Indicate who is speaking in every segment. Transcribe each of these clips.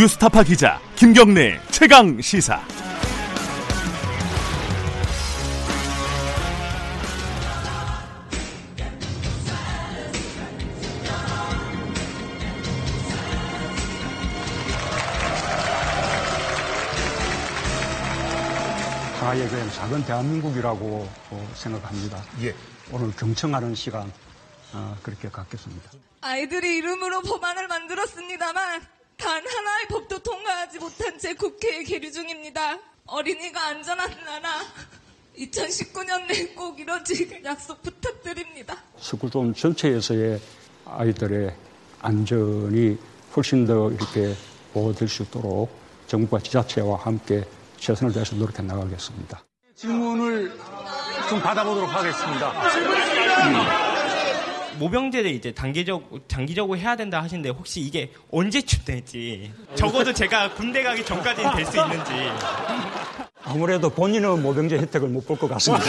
Speaker 1: 뉴스타파 기자 김경래 최강 시사.
Speaker 2: 하나의 그냥 작은 대한민국이라고 생각합니다.
Speaker 1: 예.
Speaker 2: 오늘 경청하는 시간 어, 그렇게 갖겠습니다.
Speaker 3: 아이들이 이름으로 법안을 만들었습니다만 단 하나의 법도 통과하지 못한 채 국회에 계류 중입니다. 어린이가 안전한 나라 2019년 내에 꼭 이뤄질 약속 부탁드립니다.
Speaker 2: 스쿨존 전체에서의 아이들의 안전이 훨씬 더 이렇게 보호될 수 있도록 정부와 지자체와 함께 최선을 다해서 노력해 나가겠습니다.
Speaker 4: 질문을 좀 받아보도록 하겠습니다.
Speaker 5: 모병제를 이제 단계적 장기적으로 해야 된다 하시는데 혹시 이게 언제쯤 될지 적어도 제가 군대 가기 전까지는 될 수 있는지
Speaker 2: 아무래도 본인은 모병제 혜택을 못 볼 것 같습니다.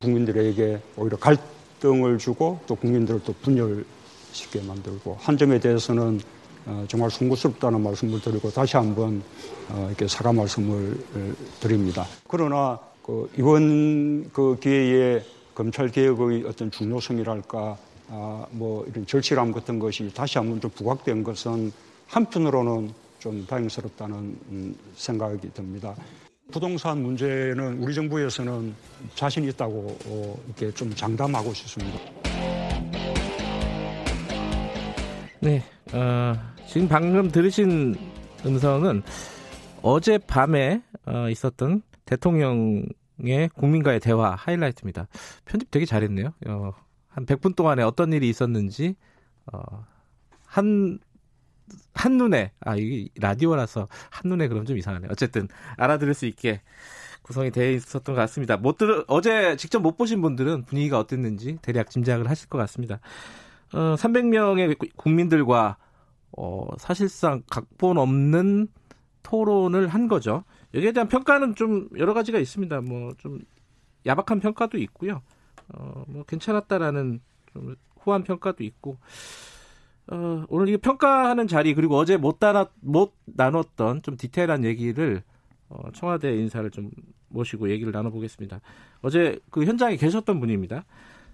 Speaker 2: 국민들에게 오히려 갈등을 주고 또 국민들을 또 분열시게 만들고 한 점에 대해서는 어, 정말 송구스럽다는 말씀을 드리고 다시 한번 어, 이렇게 사과 말씀을 드립니다. 그러나 그 이번 그 기회에 검찰 개혁의 어떤 중요성이랄까 아, 뭐 이런 절실함 같은 것이 다시 한번 좀 부각된 것은 한편으로는 좀 다행스럽다는 음, 생각이 듭니다. 부동산 문제는 우리 정부에서는 자신 있다고 어, 이렇게 좀 장담하고 싶습니다.
Speaker 6: 네, 어, 지금 방금 들으신 음성은 어젯밤에 어, 있었던 대통령 의 국민과의 대화 하이라이트입니다. 편집 되게 잘했네요. 어, 한 100분 동안에 어떤 일이 있었는지 어, 한 한눈에 아 이게 라디오라서 한눈에 그럼 좀 이상하네. 어쨌든 알아들을 수 있게 구성이 되어 있었던 것 같습니다. 못 들, 어제 직접 못 보신 분들은 분위기가 어땠는지 대략 짐작을 하실 것 같습니다. 어, 300명의 국민들과 어, 사실상 각본 없는 토론을 한 거죠. 여기에 대한 평가는 좀 여러 가지가 있습니다. 뭐 좀 야박한 평가도 있고요. 어, 뭐 괜찮았다라는 좀 후한 평가도 있고. 어, 오늘 이 평가하는 자리 그리고 어제 못, 나눴, 못 나눴던 좀 디테일한 얘기를 어, 청와대 인사를 좀 모시고 얘기를 나눠보겠습니다. 어제 그 현장에 계셨던 분입니다.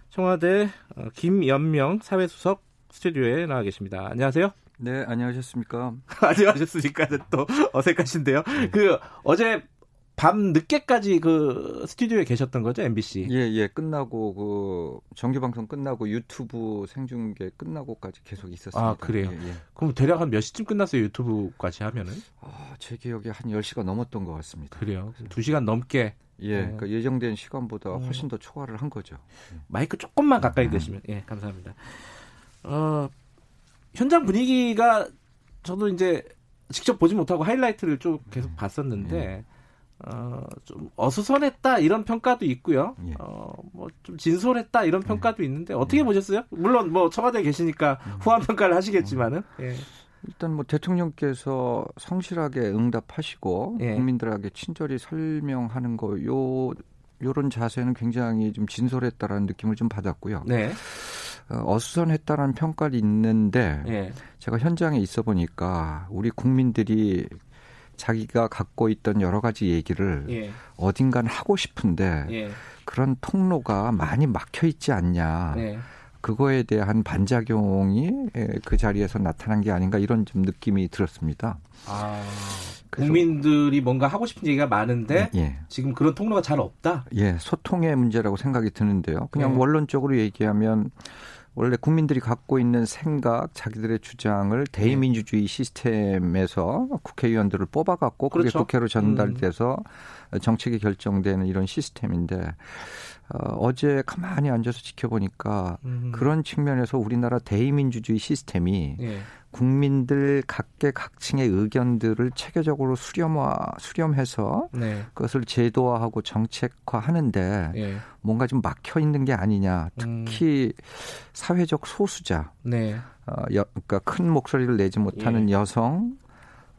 Speaker 6: 청와대 어, 김연명 사회수석 스튜디오에 나와 계십니다. 안녕하세요.
Speaker 7: 네, 안녕하셨습니까?
Speaker 6: 안녕하셨으니까 또 어색하신데요. 네. 그 어제 밤 늦게까지 그 스튜디오에 계셨던 거죠, MBC?
Speaker 7: 예, 예. 끝나고 그 정규 방송 끝나고 유튜브 생중계 끝나고까지 계속 있었습니다.
Speaker 6: 아, 그래요.
Speaker 7: 예, 예.
Speaker 6: 그럼 대략 한 몇 시쯤 끝났어요, 유튜브까지 하면은?
Speaker 7: 아, 제 기억에 한 10시가 넘었던 것 같습니다.
Speaker 6: 그래요. 2시간 넘게
Speaker 7: 예, 어. 그러니까 예정된 시간보다 어. 훨씬 더 초과를 한 거죠.
Speaker 6: 마이크 조금만 가까이 대시면 예, 감사합니다. 어, 현장 분위기가 저도 이제 직접 보지 못하고 하이라이트를 좀 계속 봤었는데 예. 어, 좀 어수선했다 이런 평가도 있고요. 예. 어, 뭐 좀 진솔했다 이런 평가도 예. 있는데 어떻게 예. 보셨어요? 물론 뭐 청와대에 계시니까 음. 후한 평가를 하시겠지만은. 예.
Speaker 7: 일단 뭐 대통령께서 성실하게 응답하시고 예. 국민들에게 친절히 설명하는 거요 요런 자세는 굉장히 좀 진솔했다라는 느낌을 좀 받았고요.
Speaker 6: 네.
Speaker 7: 어, 어수선했다라는 평가를 있는데 예. 제가 현장에 있어 보니까 우리 국민들이 자기가 갖고 있던 여러 가지 얘기를 예. 어딘간 하고 싶은데 예. 그런 통로가 많이 막혀 있지 않냐. 네. 그거에 대한 반작용이 예, 그 자리에서 나타난 게 아닌가 이런 좀 느낌이 들었습니다.
Speaker 6: 아, 국민들이 뭔가 하고 싶은 얘기가 많은데 예, 예. 지금 그런 통로가 잘 없다.
Speaker 7: 예, 소통의 문제라고 생각이 드는데요. 그냥 예. 원론적으로 얘기하면 원래 국민들이 갖고 있는 생각, 자기들의 주장을 대의민주주의 시스템에서 국회의원들을 뽑아갖고 그게 그렇죠. 국회로 전달돼서 음. 정책이 결정되는 이런 시스템인데 어, 제 가만히 앉아서 지켜보니까 음. 그런 측면에서 우리나라 대의민주주의 시스템이 예. 국민들 각계 각층의 의견들을 체계적으로 수렴화 수렴해서 네. 그것을 제도화하고 정책화하는데 예. 뭔가 좀 막혀 있는 게 아니냐. 특히 음. 사회적 소수자, 네. 어, 여, 그러니까 큰 목소리를 내지 못하는 예. 여성,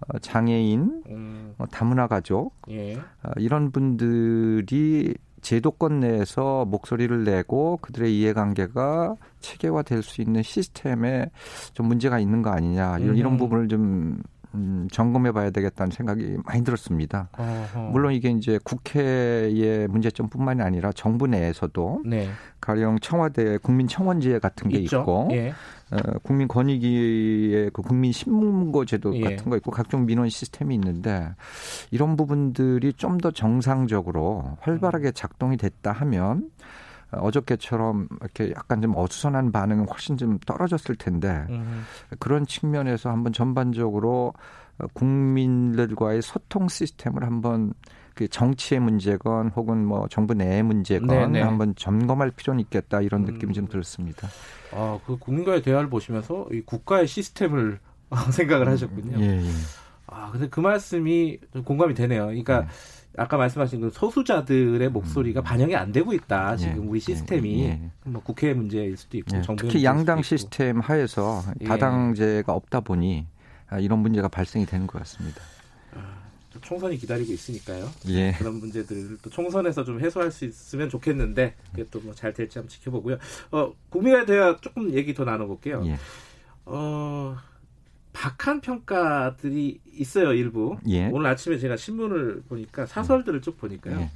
Speaker 7: 어, 장애인, 음. 어, 다문화 가족 예. 어, 이런 분들이 제도권 내에서 목소리를 내고 그들의 이해관계가 체계화될 수 있는 시스템에 좀 문제가 있는 거 아니냐 이런, 이런
Speaker 6: 음.
Speaker 7: 부분을 좀 음, 점검해 봐야 되겠다는 생각이 많이 들었습니다.
Speaker 6: 어허.
Speaker 7: 물론 이게 이제 국회의 문제점뿐만이 아니라 정부 내에서도
Speaker 6: 네.
Speaker 7: 가령 청와대 국민청원제 같은 게
Speaker 6: 있죠.
Speaker 7: 있고
Speaker 6: 예.
Speaker 7: 어, 국민 권익위의 그 국민 신문고 제도
Speaker 6: 예.
Speaker 7: 같은 거 있고 각종 민원 시스템이 있는데 이런 부분들이 좀 더 정상적으로 활발하게 작동이 됐다 하면 어, 어저께처럼 이렇게 약간 좀 어수선한 반응은 훨씬 좀 떨어졌을 텐데
Speaker 6: 음.
Speaker 7: 그런 측면에서 한번 전반적으로 어, 국민들과의 소통 시스템을 한번 그 정치의 문제건 혹은 뭐 정부 내의 문제건
Speaker 6: 네네.
Speaker 7: 한번 점검할 필요는 있겠다 이런
Speaker 6: 음.
Speaker 7: 느낌이 좀 들었습니다.
Speaker 6: 아, 그 국민과의 대화를 보시면서 이 국가의 시스템을 생각을 하셨군요.
Speaker 7: 예, 예.
Speaker 6: 아, 근데 그 말씀이 좀 공감이 되네요. 그러니까 아까 말씀하신 그 소수자들의 목소리가 반영이 안 되고 있다. 지금
Speaker 7: 예,
Speaker 6: 우리 시스템이
Speaker 7: 예, 예.
Speaker 6: 뭐 국회 문제일 수도 있고
Speaker 7: 예,
Speaker 6: 정부의
Speaker 7: 특히 양당. 시스템 하에서
Speaker 6: 예.
Speaker 7: 다당제가 없다 보니 아, 이런 문제가 발생이 되는 것 같습니다.
Speaker 6: 또 총선이 기다리고 있으니까요.
Speaker 7: 예.
Speaker 6: 그런 문제들을 또 총선에서 좀 해소할 수 있으면 좋겠는데 그게 또 뭐 잘 될지 한번 지켜보고요. 어, 국민과의 대화 조금 얘기 더 나눠볼게요.
Speaker 7: 예.
Speaker 6: 어, 박한 평가들이 있어요 일부.
Speaker 7: 예.
Speaker 6: 오늘 아침에 제가 신문을 보니까 사설들을 쭉 보니까요.
Speaker 7: 예.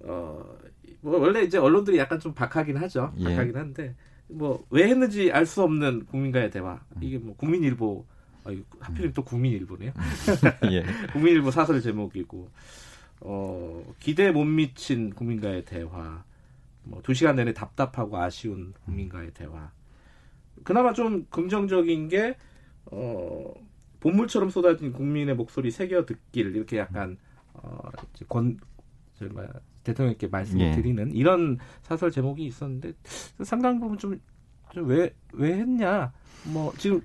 Speaker 6: 어, 뭐 원래 이제 언론들이 약간 좀 박하긴 하죠.
Speaker 7: 예.
Speaker 6: 박하긴 한데 뭐 왜 했는지 알 수 없는 국민과의 대화. 이게 뭐 국민일보 아, 이거 하필이면 또 국민일보네요.
Speaker 7: 예.
Speaker 6: 국민일보 사설 제목이고 어, 기대 못 미친 국민과의 대화. 뭐 두 시간 내내 답답하고 아쉬운 국민과의 대화. 그나마 좀 긍정적인 게 어, 본물처럼 쏟아진 국민의 목소리 새겨 듣길 이렇게 약간 어, 권 뭐야, 대통령께 말씀을
Speaker 7: 예.
Speaker 6: 드리는 이런 사설 제목이 있었는데 상당 부분 좀왜왜 왜 했냐 뭐 지금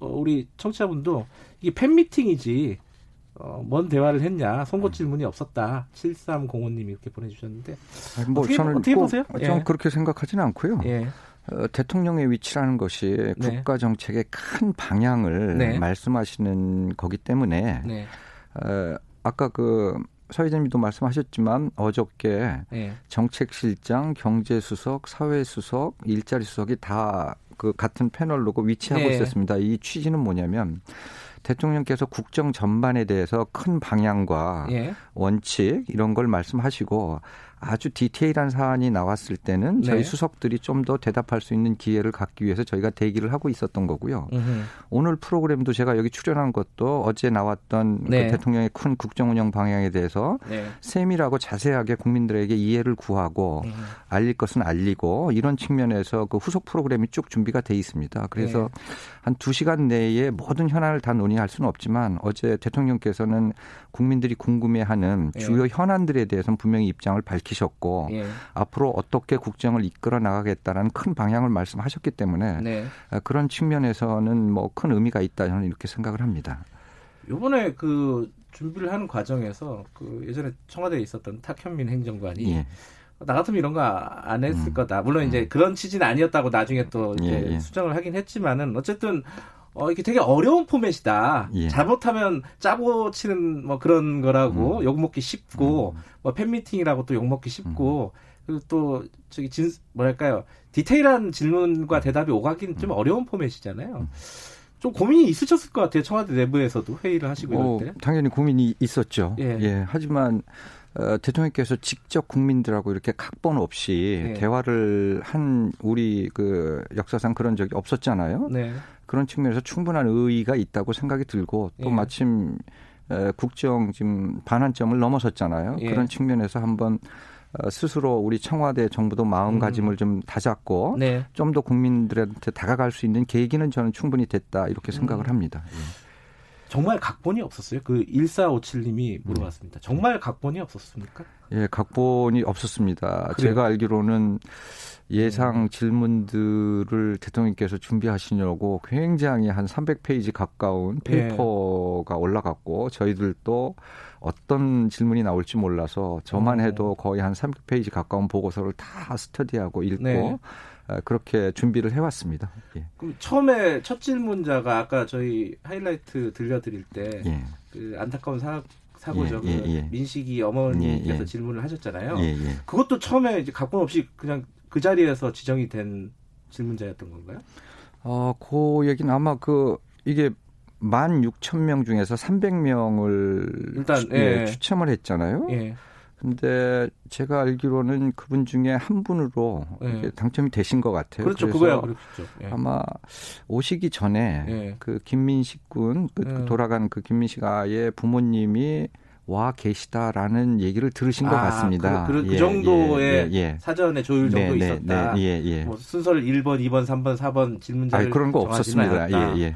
Speaker 6: 어, 우리 청취자분도 이게 팬미팅이지 어, 뭔 대화를 했냐 송곳 질문이 없었다 7305님이 이렇게 보내주셨는데
Speaker 7: 아니, 뭐
Speaker 6: 어떻게-
Speaker 7: 저는
Speaker 6: 어떻게
Speaker 7: 꼭
Speaker 6: 보세요?
Speaker 7: 좀
Speaker 6: 예.
Speaker 7: 그렇게 생각하지는 않고요.
Speaker 6: 예
Speaker 7: 어, 대통령의 위치라는 것이
Speaker 6: 네.
Speaker 7: 국가 정책의 큰 방향을
Speaker 6: 네.
Speaker 7: 말씀하시는 거기 때문에
Speaker 6: 네.
Speaker 7: 어, 아까 그 서희재님도 말씀하셨지만 어저께
Speaker 6: 예.
Speaker 7: 정책실장, 경제수석, 사회수석, 일자리수석이 다 그 같은 패널 로고 위치하고
Speaker 6: 네.
Speaker 7: 있었습니다. 이 취지는 뭐냐면 대통령께서 국정 전반에 대해서 큰 방향과
Speaker 6: 예.
Speaker 7: 원칙 이런 걸 말씀하시고 아주 디테일한 사안이 나왔을 때는 저희
Speaker 6: 네.
Speaker 7: 수석들이 좀 더 대답할 수 있는 기회를 갖기 위해서 저희가 대기를 하고 있었던 거고요.
Speaker 6: 음흠.
Speaker 7: 오늘 프로그램도 제가 여기 출연한 것도 어제 나왔던 그
Speaker 6: 네.
Speaker 7: 대통령의 큰 국정 운영 방향에 대해서
Speaker 6: 네.
Speaker 7: 세밀하고 자세하게 국민들에게 이해를 구하고
Speaker 6: 음.
Speaker 7: 알릴 것은 알리고 이런 측면에서 그 후속 프로그램이 쭉 준비가 돼 있습니다. 그래서
Speaker 6: 네.
Speaker 7: 한두 시간 내에 모든 현안을 다 논의할 수는 없지만 어제 대통령께서는 국민들이 궁금해하는
Speaker 6: 네.
Speaker 7: 주요 현안들에 대해서는 분명히 입장을 밝히 셨고
Speaker 6: 예.
Speaker 7: 앞으로 어떻게 국정을 이끌어 나가겠다라는 큰 방향을 말씀하셨기 때문에
Speaker 6: 네.
Speaker 7: 아, 그런 측면에서는 뭐 큰 의미가 있다 저는 이렇게 생각을 합니다.
Speaker 6: 요번에 그 준비를 하는 과정에서 그 예전에 청와대에 있었던 탁현민 행정관이
Speaker 7: 예.
Speaker 6: 나 같으면 이런 거 안 했을
Speaker 7: 음.
Speaker 6: 거다. 물론 이제 그런 취지는 아니었다고 나중에 또 이제
Speaker 7: 예, 예.
Speaker 6: 수정을 하긴 했지만은 어쨌든 어 이게 되게 어려운 포맷이다.
Speaker 7: 예.
Speaker 6: 잘못하면 짜고 치는 뭐 그런 거라고
Speaker 7: 음.
Speaker 6: 욕먹기 쉽고 뭐 팬미팅이라고 또 욕먹기 쉽고 그리고 또 저기 진 뭐랄까요 디테일한 질문과 대답이 오가긴 좀 어려운 포맷이잖아요. 좀 고민이 있으셨을 것 같아요. 청와대 내부에서도 회의를 하시고
Speaker 7: 어,
Speaker 6: 이럴 때.
Speaker 7: 당연히 고민이 있었죠.
Speaker 6: 예.
Speaker 7: 예. 하지만 어, 대통령께서 직접 국민들하고 이렇게 각본 없이
Speaker 6: 예.
Speaker 7: 대화를 한 우리 그 역사상 그런 적이 없었잖아요.
Speaker 6: 네.
Speaker 7: 그런 측면에서 충분한 의의가 있다고 생각이 들고 또
Speaker 6: 예.
Speaker 7: 마침 에, 국정 지금 반환점을 넘어섰잖아요.
Speaker 6: 예.
Speaker 7: 그런 측면에서 한번 어, 스스로 우리 청와대 정부도 마음가짐을 좀 다잡고
Speaker 6: 음. 네.
Speaker 7: 좀더 국민들한테 다가갈 수 있는 계기는 저는 충분히 됐다 이렇게 생각을
Speaker 6: 음.
Speaker 7: 합니다.
Speaker 6: 정말 각본이 없었어요? 그 1457님이 물어봤습니다. 정말 각본이 없었습니까?
Speaker 7: 예, 각본이 없었습니다.
Speaker 6: 그래요? 음.
Speaker 7: 제가 알기로는 예상 질문들을 대통령께서 준비하시려고 굉장히 한 300페이지 가까운
Speaker 6: 예.
Speaker 7: 페이퍼가 올라갔고 저희들도 어떤 질문이 나올지 몰라서 저만
Speaker 6: 어.
Speaker 7: 해도 거의 한 300페이지 가까운 보고서를 다 study하고 읽고
Speaker 6: 네.
Speaker 7: 아, 그렇게 준비를 해왔습니다. 예.
Speaker 6: 그럼 처음에 첫 질문자가 아까 저희 하이라이트 들려드릴 때그
Speaker 7: 예.
Speaker 6: 안타까운 사, 사고죠.
Speaker 7: 예, 예, 예.
Speaker 6: 민식이 어머니께서
Speaker 7: 예, 예.
Speaker 6: 질문을 하셨잖아요. 그것도 처음에 이제 각본 없이 그냥 그 자리에서 지정이 된 질문자였던 건가요?
Speaker 7: 어, 그 얘기는 아마 그 이게 만 6천 명 중에서 300명을
Speaker 6: 일단,
Speaker 7: 추,
Speaker 6: 예.
Speaker 7: 추첨을 했잖아요.
Speaker 6: 예.
Speaker 7: 근데 제가 알기로는 그분 중에 한 분으로
Speaker 6: 예.
Speaker 7: 이렇게 당첨이 되신 것 같아요.
Speaker 6: 그렇죠. 그거야 그렇죠. 예.
Speaker 7: 아마 오시기 전에
Speaker 6: 예.
Speaker 7: 그 김민식 군, 그
Speaker 6: 예.
Speaker 7: 돌아간 그 김민식 아의 부모님이 와 계시다라는 얘기를 들으신 것
Speaker 6: 아,
Speaker 7: 같습니다.
Speaker 6: 그, 그, 그
Speaker 7: 예,
Speaker 6: 정도의
Speaker 7: 예, 예.
Speaker 6: 사전에 조율 정도
Speaker 7: 네, 네,
Speaker 6: 있었다.
Speaker 7: 네, 예, 예.
Speaker 6: 뭐 순서를 1번, 2번, 3번, 4번 질문자를
Speaker 7: 아, 그런 거 없었습니다. 예, 예.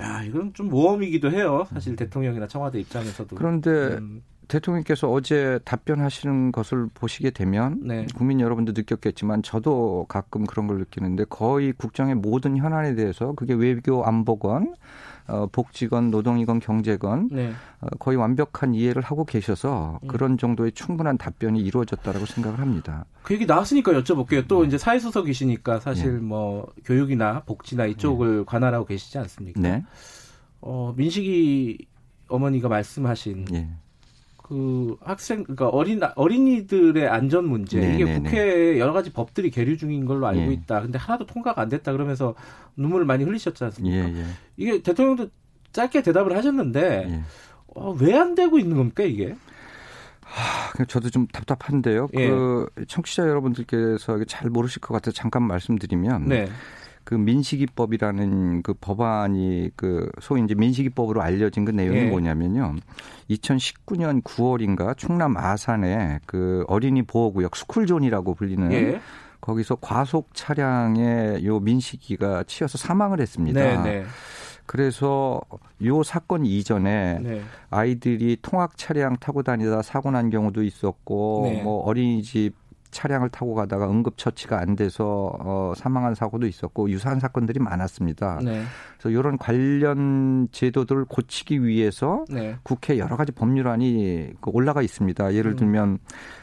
Speaker 6: 야, 이건 좀 모험이기도 해요. 사실 대통령이나 청와대 입장에서도.
Speaker 7: 그런데
Speaker 6: 음,
Speaker 7: 대통령께서 어제 답변하시는 것을 보시게 되면
Speaker 6: 네.
Speaker 7: 국민 여러분도 느꼈겠지만 저도 가끔 그런 걸 느끼는데 거의 국정의 모든 현안에 대해서 그게 외교 안보건 어, 복지건 노동이건 경제건
Speaker 6: 네.
Speaker 7: 어, 거의 완벽한 이해를 하고 계셔서
Speaker 6: 음.
Speaker 7: 그런 정도의 충분한 답변이 이루어졌다라고 생각을 합니다.
Speaker 6: 그 얘기 나왔으니까 여쭤볼게요. 또 이제 사회수석이시니까 사실
Speaker 7: 네.
Speaker 6: 뭐 교육이나 복지나 이쪽을 관할하고 계시지 않습니까?
Speaker 7: 네.
Speaker 6: 어, 민식이 어머니가 말씀하신
Speaker 7: 예.
Speaker 6: 그 학생 그러니까 어린 어린이들의 안전 문제
Speaker 7: 네,
Speaker 6: 이게
Speaker 7: 네, 네.
Speaker 6: 국회에 여러 가지 법들이 계류 중인 걸로 알고
Speaker 7: 예.
Speaker 6: 있다. 근데 하나도 통과가 안 됐다 그러면서 눈물을 많이 흘리셨지
Speaker 7: 예,
Speaker 6: 않습니까?
Speaker 7: 예.
Speaker 6: 이게 대통령도 짧게 대답을 하셨는데
Speaker 7: 예.
Speaker 6: 어, 왜 안 되고 있는 겁니까 이게?
Speaker 7: 그 저도 좀 답답한데요.
Speaker 6: 예.
Speaker 7: 그 청취자 여러분들께서 잘 모르실 것 같아서 잠깐 말씀드리면
Speaker 6: 네.
Speaker 7: 그 민식이법이라는 그 법안이 그 소위 이제 민식이법으로 알려진 그 내용이
Speaker 6: 예.
Speaker 7: 뭐냐면요. 2019년 9월인가 충남 아산에 그 어린이 보호구역 스쿨존이라고 불리는
Speaker 6: 예.
Speaker 7: 거기서 과속 차량에 요 민식이가 치여서 사망을 했습니다.
Speaker 6: 네, 네.
Speaker 7: 그래서 요 사건 이전에
Speaker 6: 네.
Speaker 7: 아이들이 통학 차량 타고 다니다 사고 난 경우도 있었고
Speaker 6: 네.
Speaker 7: 뭐 어린이집 차량을 타고 가다가 응급 처치가 안 돼서 어, 사망한 사고도 있었고 유사한 사건들이 많았습니다.
Speaker 6: 네.
Speaker 7: 그래서 이런 관련 제도들을 고치기 위해서
Speaker 6: 네.
Speaker 7: 국회 여러 가지 법률안이 그 올라가 있습니다. 예를
Speaker 6: 음.
Speaker 7: 들면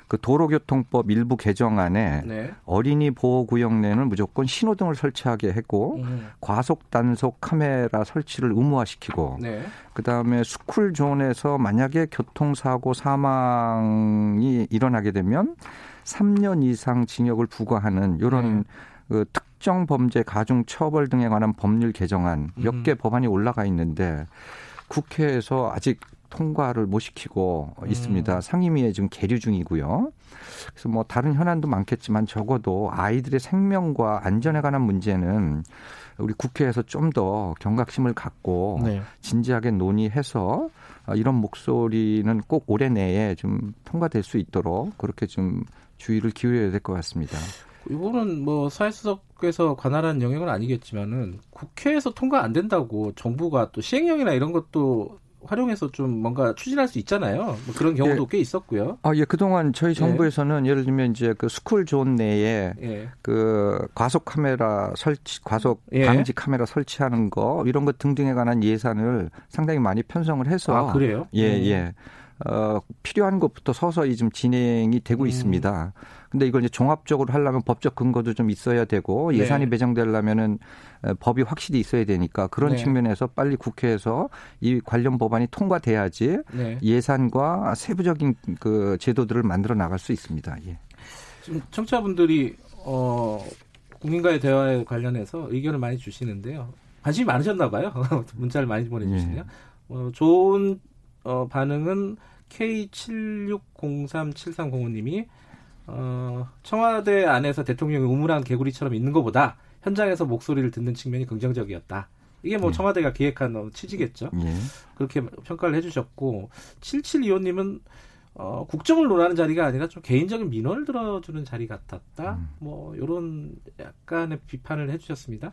Speaker 7: 그 도로교통법 일부 개정안에
Speaker 6: 네.
Speaker 7: 어린이 보호 구역 내는 무조건 신호등을 설치하게 했고
Speaker 6: 음.
Speaker 7: 과속 단속 카메라 설치를 의무화시키고
Speaker 6: 네.
Speaker 7: 그다음에 스쿨존에서 만약에 교통사고 사망이 일어나게 되면 3년 이상 징역을 부과하는 이런
Speaker 6: 네.
Speaker 7: 그 특정 범죄 가중 처벌 등에 관한 법률 개정안 몇
Speaker 6: 음.
Speaker 7: 개 법안이 올라가 있는데 국회에서 아직 통과를 못 시키고
Speaker 6: 음.
Speaker 7: 있습니다. 상임위에 지금 계류 중이고요. 그래서 뭐 다른 현안도 많겠지만 적어도 아이들의 생명과 안전에 관한 문제는 우리 국회에서 좀 더 경각심을 갖고
Speaker 6: 네.
Speaker 7: 진지하게 논의해서 어, 이런 목소리는 꼭 올해 내에 좀 통과될 수 있도록 그렇게 좀 주의를 기울여야 될 것 같습니다.
Speaker 6: 이거는 뭐 사회수석에서 관할한 영역은 아니겠지만은 국회에서 통과 안 된다고 정부가 또 시행령이나 이런 것도 활용해서 좀 뭔가 추진할 수 있잖아요. 뭐 그런 경우도 꽤 있었고요.
Speaker 7: 아, 예, 그동안 저희 정부에서는 예 를 들면 이제 그 스쿨 존 내에
Speaker 6: 예.
Speaker 7: 그 과속 카메라 설치, 과속
Speaker 6: 예.
Speaker 7: 방지 카메라 설치하는 거 이런 것 등등에 관한 예산을 상당히 많이 편성을 해서
Speaker 6: 아 그래요?
Speaker 7: 예,
Speaker 6: 음.
Speaker 7: 예. 어, 필요한 것부터 서서히 좀 진행이 되고
Speaker 6: 음.
Speaker 7: 있습니다. 근데 이걸 이제 종합적으로 하려면 법적 근거도 좀 있어야 되고
Speaker 6: 네.
Speaker 7: 예산이 배정되려면은 어, 법이 확실히 있어야 되니까 그런
Speaker 6: 네.
Speaker 7: 측면에서 빨리 국회에서 이 관련 법안이 통과돼야지
Speaker 6: 네.
Speaker 7: 예산과 세부적인 그 제도들을 만들어 나갈 수 있습니다. 예.
Speaker 6: 지금 청취자분들이 어 국민과의 대화에 관련해서 의견을 많이 주시는데요. 관심이 많으셨나 봐요. 문자를 많이 보내주시네요. 어, 좋은 어, 반응은 K76037305님이 어, 청와대 안에서 대통령이 우물한 개구리처럼 있는 것보다 현장에서 목소리를 듣는 측면이 긍정적이었다. 이게 뭐
Speaker 7: 네.
Speaker 6: 청와대가 기획한 어, 취지겠죠.
Speaker 7: 예.
Speaker 6: 그렇게 평가를 해주셨고 7725님은 어, 국정을 논하는 자리가 아니라 좀 개인적인 민원을 들어주는 자리 같았다.
Speaker 7: 음.
Speaker 6: 뭐 이런 약간의 비판을 해주셨습니다.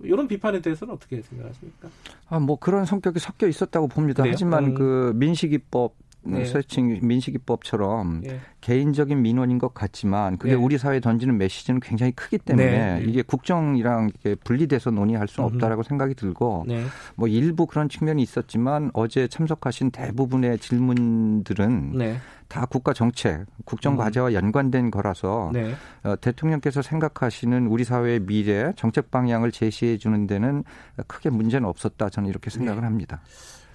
Speaker 6: 이런 비판에 대해서는 어떻게 생각하십니까?
Speaker 7: 아, 뭐 그런 성격이 섞여 있었다고 봅니다.
Speaker 6: 그래요?
Speaker 7: 하지만
Speaker 6: 음.
Speaker 7: 그 민식이법
Speaker 6: 네.
Speaker 7: 서칭 민식이법처럼
Speaker 6: 예.
Speaker 7: 개인적인 민원인 것 같지만 그게
Speaker 6: 네.
Speaker 7: 우리 사회에 던지는 메시지는 굉장히 크기 때문에
Speaker 6: 네.
Speaker 7: 이게 국정이랑 분리돼서 논의할 수는. 없다라고 생각이 들고
Speaker 6: 네.
Speaker 7: 뭐 일부 그런 측면이 있었지만 어제 참석하신 대부분의 질문들은
Speaker 6: 네.
Speaker 7: 다 국가 정책, 국정
Speaker 6: 음.
Speaker 7: 과제와 연관된 거라서
Speaker 6: 네.
Speaker 7: 어, 대통령께서 생각하시는 우리 사회의 미래 정책 방향을 제시해 주는 데는 크게 문제는 없었다 저는 이렇게 생각을
Speaker 6: 네.
Speaker 7: 합니다.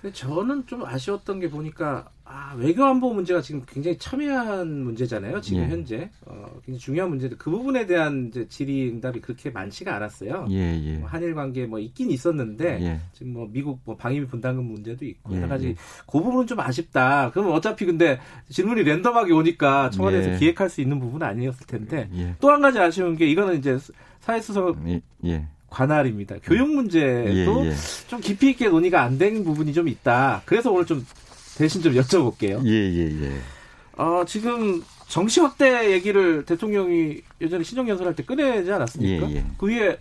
Speaker 6: 근데 저는 좀 아쉬웠던 게 보니까 아, 외교안보 문제가 지금 굉장히 첨예한 문제잖아요. 지금
Speaker 7: 예.
Speaker 6: 현재 어, 굉장히 중요한 문제인데 그 부분에 대한 이제 질의응답이 그렇게 많지가 않았어요.
Speaker 7: 예, 예.
Speaker 6: 뭐 한일 관계 뭐 있긴 있었는데
Speaker 7: 예.
Speaker 6: 지금 뭐 미국 뭐 방위비 분담금 문제도 있고
Speaker 7: 예,
Speaker 6: 여러 가지
Speaker 7: 예.
Speaker 6: 그 부분은 좀 아쉽다. 그럼 어차피 근데 질문이 랜덤하게 오니까 청와대에서
Speaker 7: 예.
Speaker 6: 기획할 수 있는 부분은 아니었을 텐데
Speaker 7: 예.
Speaker 6: 또한 가지 아쉬운 게 이거는 이제 사회수석
Speaker 7: 예, 예.
Speaker 6: 관할입니다. 교육 문제도
Speaker 7: 예, 예.
Speaker 6: 좀 깊이 있게 논의가 안 된 부분이 좀 있다. 그래서 오늘 좀 대신 좀 여쭤볼게요.
Speaker 7: 예, 예, 예.
Speaker 6: 어, 지금 정시 확대 얘기를 대통령이 예전에 신정연설할 때 꺼내지 않았습니까?
Speaker 7: 예, 예.
Speaker 6: 그 위에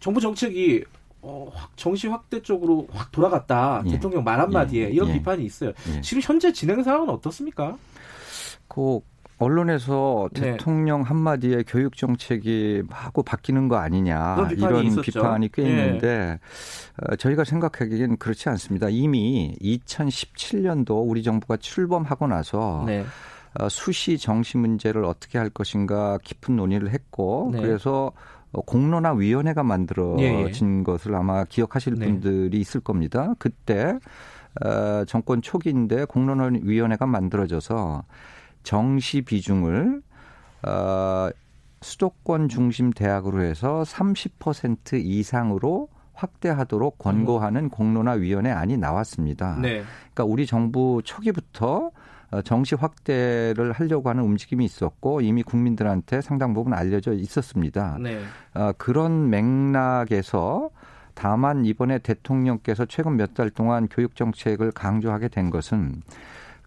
Speaker 6: 정부 정책이 어, 확- 정시 확대 쪽으로 확 돌아갔다.
Speaker 7: 예.
Speaker 6: 대통령 말 한마디에
Speaker 7: 예,
Speaker 6: 이런
Speaker 7: 예.
Speaker 6: 비판이 있어요.
Speaker 7: 예.
Speaker 6: 지금 현재 진행 상황은 어떻습니까?
Speaker 7: 그 언론에서
Speaker 6: 네.
Speaker 7: 대통령 한마디에 교육 정책이 마구 바뀌는 거 아니냐
Speaker 6: 비판이
Speaker 7: 이런. 비판이 꽤
Speaker 6: 예.
Speaker 7: 있는데 어, 저희가 생각하기엔 그렇지 않습니다. 이미 2017년도 우리 정부가 출범하고 나서
Speaker 6: 네.
Speaker 7: 어, 수시 정시 문제를 어떻게 할 것인가 깊은 논의를 했고
Speaker 6: 네.
Speaker 7: 그래서 어, 공론화 위원회가 만들어진 것을 아마 기억하실
Speaker 6: 네.
Speaker 7: 분들이 있을 겁니다. 그때 어, 정권 초기인데 공론화 위원회가 만들어져서 정시 비중을 어, 수도권 중심 대학으로 해서 30% 이상으로 확대하도록 권고하는 공론화 위원회 안이 나왔습니다.
Speaker 6: 네.
Speaker 7: 그러니까 우리 정부 초기부터 어, 정시 확대를 하려고 하는 움직임이 있었고 이미 국민들한테 상당 부분 알려져 있었습니다.
Speaker 6: 네.
Speaker 7: 어, 그런 맥락에서 다만 이번에 대통령께서 최근 몇 달 동안 교육 정책을 강조하게 된 것은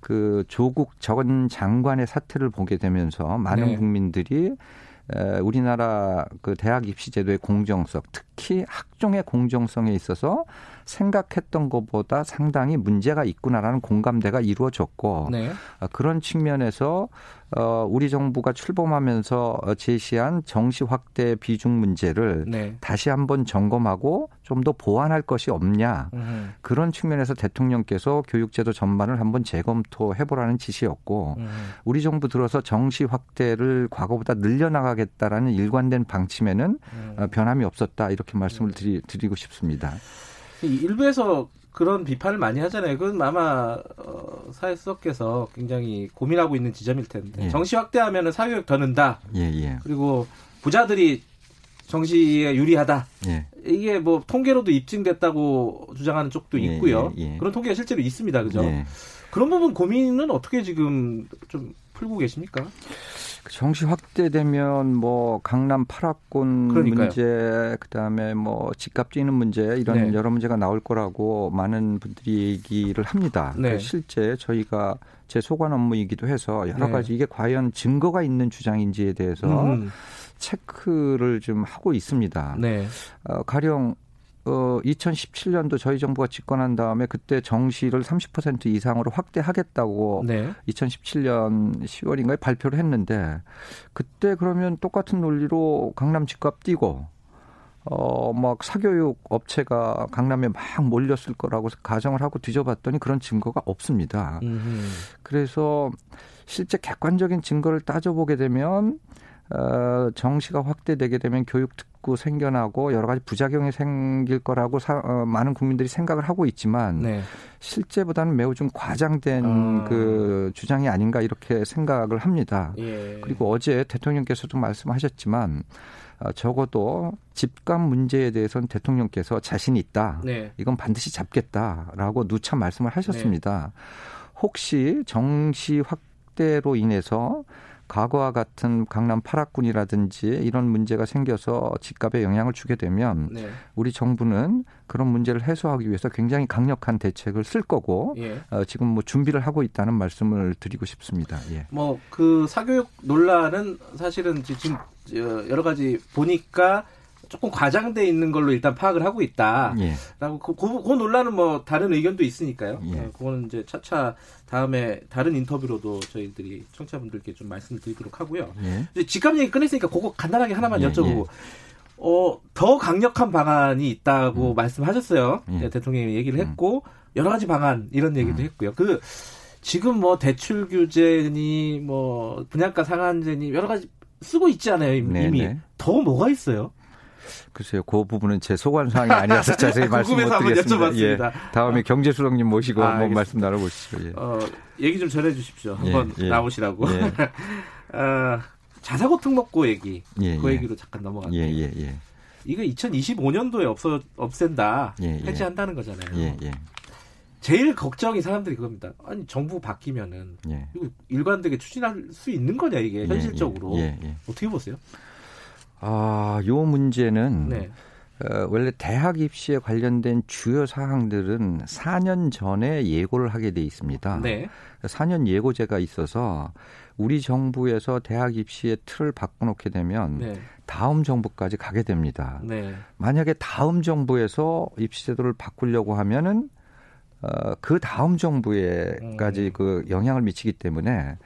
Speaker 7: 그 조국 전 장관의 사태를 보게 되면서 많은
Speaker 6: 네.
Speaker 7: 국민들이 에, 우리나라 그 대학 입시 제도의 공정성, 특히 학종의 공정성에 있어서 생각했던 것보다 상당히 문제가 있구나라는 공감대가 이루어졌고
Speaker 6: 네.
Speaker 7: 어, 그런 측면에서 어, 우리 정부가 출범하면서 어, 제시한 정시 확대 비중 문제를
Speaker 6: 네.
Speaker 7: 다시 한번 점검하고 좀 더 보완할 것이 없냐
Speaker 6: 음,
Speaker 7: 그런 측면에서 대통령께서 교육제도 전반을 한번 재검토해 보라는 지시였고
Speaker 6: 음.
Speaker 7: 우리 정부 들어서 정시 확대를 과거보다 늘려나가 겠다라는 일관된 방침에는
Speaker 6: 음.
Speaker 7: 어, 변함이 없었다 이렇게 말씀을 드리, 드리고 싶습니다.
Speaker 6: 일부에서 그런 비판을 많이 하잖아요. 그건 아마 어, 사회수석께서 굉장히 고민하고 있는 지점일 텐데
Speaker 7: 예.
Speaker 6: 정시 확대하면 사교육 더 는다.
Speaker 7: 예, 예,
Speaker 6: 그리고 부자들이 정시에 유리하다.
Speaker 7: 예.
Speaker 6: 이게 뭐 통계로도 입증됐다고 주장하는 쪽도
Speaker 7: 예,
Speaker 6: 있고요.
Speaker 7: 예, 예.
Speaker 6: 그런 통계가 실제로 있습니다. 그죠?
Speaker 7: 예.
Speaker 6: 그런 부분 고민은 어떻게 지금 좀 풀고 계십니까?
Speaker 7: 정시 확대되면 뭐 강남 8학군
Speaker 6: 그러니까요.
Speaker 7: 문제 그다음에 뭐 집값 뛰는 문제 이런
Speaker 6: 네.
Speaker 7: 여러 문제가 나올 거라고 많은 분들이 얘기를 합니다.
Speaker 6: 네.
Speaker 7: 그 실제 저희가 제 소관 업무이기도 해서 여러
Speaker 6: 네.
Speaker 7: 가지 이게 과연 증거가 있는 주장인지에 대해서
Speaker 6: 음,
Speaker 7: 체크를 좀 하고 있습니다.
Speaker 6: 네.
Speaker 7: 어, 가령 어, 2017년도 저희 정부가 집권한 다음에 그때 정시를 30% 이상으로 확대하겠다고
Speaker 6: 네.
Speaker 7: 2017년 10월인가에 발표를 했는데 그때 그러면 똑같은 논리로 강남 집값 뛰고 어 막 사교육 업체가 강남에 막 몰렸을 거라고 가정을 하고 뒤져봤더니 그런 증거가 없습니다.
Speaker 6: 음,
Speaker 7: 그래서 실제 객관적인 증거를 따져보게 되면 어, 정시가 확대되게 되면 교육 특구 생겨나고 여러 가지 부작용이 생길 거라고 사, 어, 많은 국민들이 생각을 하고 있지만
Speaker 6: 네.
Speaker 7: 실제보다는 매우 좀 과장된
Speaker 6: 아.
Speaker 7: 그 주장이 아닌가 이렇게 생각을 합니다.
Speaker 6: 예.
Speaker 7: 그리고 어제 대통령께서도 말씀하셨지만 어, 적어도 집값 문제에 대해서는 대통령께서 자신 있다.
Speaker 6: 네.
Speaker 7: 이건 반드시 잡겠다라고 누차 말씀을 하셨습니다. 혹시 정시 확대로 인해서 과거와 같은 강남 8학군이라든지 이런 문제가 생겨서 집값에 영향을 주게 되면
Speaker 6: 네.
Speaker 7: 우리 정부는 그런 문제를 해소하기 위해서 굉장히 강력한 대책을 쓸 거고
Speaker 6: 예.
Speaker 7: 어, 지금 뭐 준비를 하고 있다는 말씀을 드리고 싶습니다. 예.
Speaker 6: 뭐그 사교육 논란은 사실은 지금 어, 여러 가지 보니까 조금 과장돼 있는 걸로 일단 파악을 하고 있다.
Speaker 7: 예.
Speaker 6: 라고 그, 그, 그 논란은 뭐 다른 의견도 있으니까요.
Speaker 7: 예.
Speaker 6: 어, 그거는 이제 차차 다음에 다른 인터뷰로도 저희들이 청취자분들께 좀 말씀드리도록 하고요.
Speaker 7: 예.
Speaker 6: 이제 집값 얘기 꺼냈으니까 그거 간단하게 하나만
Speaker 7: 예,
Speaker 6: 여쭤보고 어, 더 강력한 방안이 있다고 말씀하셨어요.
Speaker 7: 예.
Speaker 6: 네, 대통령이 얘기를 했고 여러 가지 방안 이런 얘기도 했고요. 그 지금 뭐 대출 규제니 뭐 분양가 상한제니 여러 가지 쓰고 있잖아요 이미.
Speaker 7: 네. 네.
Speaker 6: 더 뭐가 있어요?
Speaker 7: 글쎄요, 그 부분은 제 소관 사항이 아니라서 자세히 말씀 못 드리겠습니다. 예, 다음에 경제수석님 모시고
Speaker 6: 아,
Speaker 7: 한번. 말씀 나눠보시죠. 예.
Speaker 6: 어, 얘기 좀 전해 주십시오.
Speaker 7: 예,
Speaker 6: 한번
Speaker 7: 예.
Speaker 6: 나오시라고.
Speaker 7: 예.
Speaker 6: 어, 자사고 특목고 얘기.
Speaker 7: 예,
Speaker 6: 그
Speaker 7: 예.
Speaker 6: 얘기로 잠깐 넘어갈게요.
Speaker 7: 예, 예, 예.
Speaker 6: 이거 2025년도에 없어 없앤다. 해체한다는 거잖아요.
Speaker 7: 예, 예,
Speaker 6: 제일 걱정이 사람들이 그겁니다. 아니 정부 바뀌면은
Speaker 7: 예.
Speaker 6: 이거 일관되게 추진할 수 있는 거냐 이게 현실적으로
Speaker 7: 예, 예, 예.
Speaker 6: 어떻게 보세요?
Speaker 7: 아, 요 문제는
Speaker 6: 네.
Speaker 7: 어, 원래 대학 입시에 관련된 주요 사항들은 4년 전에 예고를 하게 돼 있습니다.
Speaker 6: 네.
Speaker 7: 4년 예고제가 있어서 우리 정부에서 대학 입시의 틀을 바꿔놓게 되면
Speaker 6: 네.
Speaker 7: 다음 정부까지 가게 됩니다.
Speaker 6: 네.
Speaker 7: 만약에 다음 정부에서 입시 제도를 바꾸려고 하면은 어, 그 다음 정부에까지
Speaker 6: 음.
Speaker 7: 그 영향을 미치기 때문에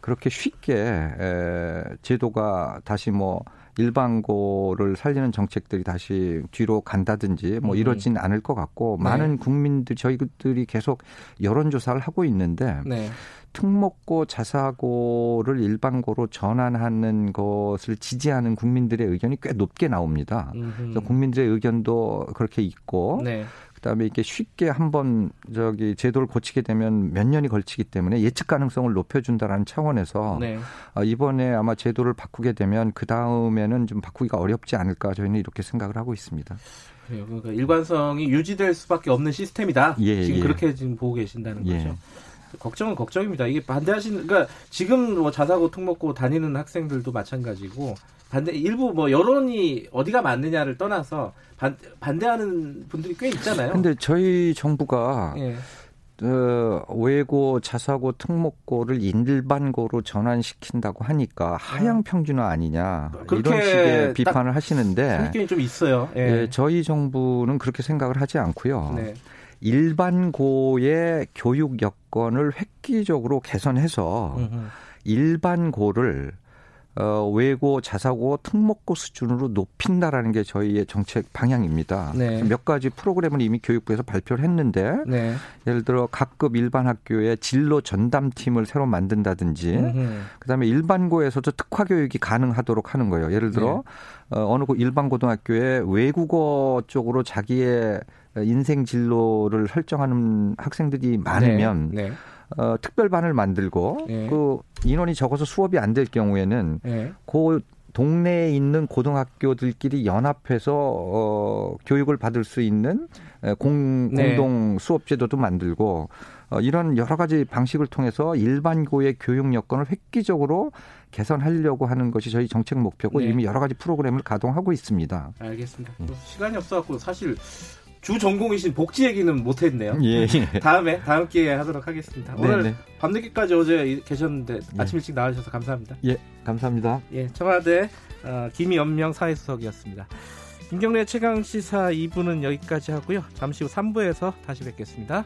Speaker 7: 그렇게 쉽게 에, 제도가 다시 뭐 일반고를 살리는 정책들이 다시 뒤로 간다든지 뭐
Speaker 6: 음.
Speaker 7: 이러진 않을 것 같고
Speaker 6: 네.
Speaker 7: 많은 국민들 저희들이 계속 여론조사를 하고 있는데
Speaker 6: 네.
Speaker 7: 특목고 자사고를 일반고로 전환하는 것을 지지하는 국민들의 의견이 꽤 높게 나옵니다. 그래서 국민들의 의견도 그렇게 있고
Speaker 6: 네.
Speaker 7: 그다음에 이렇게 쉽게 한번 저기 제도를 고치게 되면 몇 년이 걸치기 때문에 예측 가능성을 높여준다라는 차원에서
Speaker 6: 네.
Speaker 7: 아, 이번에 아마 제도를 바꾸게 되면 그 다음에는 좀 바꾸기가 어렵지 않을까 저희는 이렇게 생각을 하고 있습니다.
Speaker 6: 그래요. 그러니까 일관성이 유지될 수밖에 없는 시스템이다.
Speaker 7: 예,
Speaker 6: 지금
Speaker 7: 예.
Speaker 6: 그렇게 지금 보고 계신다는
Speaker 7: 예.
Speaker 6: 거죠. 걱정은 걱정입니다. 이게 반대하시는 그러니까 지금 뭐 자사고 특목고 다니는 학생들도 마찬가지고 반대 일부 뭐 여론이 어디가 맞느냐를 떠나서 반, 반대하는 분들이 꽤 있잖아요.
Speaker 7: 근데 저희 정부가
Speaker 6: 예.
Speaker 7: 어, 외고, 자사고, 특목고를 일반고로 전환시킨다고 하니까 하향 평준화 아니냐 이런 식의
Speaker 6: 딱
Speaker 7: 비판을 하시는데
Speaker 6: 선입견이 좀 있어요. 예.
Speaker 7: 예, 저희 정부는 그렇게 생각을 하지 않고요.
Speaker 6: 네.
Speaker 7: 일반고의 교육 여건을 획기적으로 개선해서
Speaker 6: 음흠.
Speaker 7: 일반고를 어, 외고, 자사고, 특목고 수준으로 높인다라는 게 저희의 정책 방향입니다.
Speaker 6: 네.
Speaker 7: 몇 가지 프로그램을 이미 교육부에서 발표를 했는데
Speaker 6: 네.
Speaker 7: 예를 들어 각급 일반 학교에 진로 전담팀을 새로 만든다든지
Speaker 6: 음흠.
Speaker 7: 그다음에 일반고에서도 특화 교육이 가능하도록 하는 거예요. 예를 들어
Speaker 6: 네.
Speaker 7: 어, 어느 고- 일반 고등학교에 외국어 쪽으로 자기의 인생 진로를 설정하는 학생들이 많으면
Speaker 6: 네.
Speaker 7: 어, 특별반을 만들고
Speaker 6: 네.
Speaker 7: 그 인원이 적어서 수업이 안 될 경우에는
Speaker 6: 네.
Speaker 7: 그 동네에 있는 고등학교들끼리 연합해서 어, 교육을 받을 수 있는 에, 공,
Speaker 6: 네.
Speaker 7: 공동 수업 제도도 만들고 어, 이런 여러 가지 방식을 통해서 일반고의 교육 여건을 획기적으로 개선하려고 하는 것이 저희 정책 목표고
Speaker 6: 네.
Speaker 7: 이미 여러 가지 프로그램을 가동하고 있습니다.
Speaker 6: 알겠습니다.
Speaker 7: 예.
Speaker 6: 또 시간이 없어갖고 사실 주 전공이신 복지 얘기는 못했네요.
Speaker 7: 예, 예.
Speaker 6: 다음에 다음 기회에 하도록 하겠습니다.
Speaker 7: 네,
Speaker 6: 오늘
Speaker 7: 네.
Speaker 6: 밤늦게까지 어제 계셨는데 아침 일찍 나와주셔서 감사합니다.
Speaker 7: 예, 감사합니다.
Speaker 6: 예, 청와대 어, 김연명 사회수석이었습니다. 김경래 최강 시사 2부는 여기까지 하고요. 잠시 후 3부에서 다시 뵙겠습니다.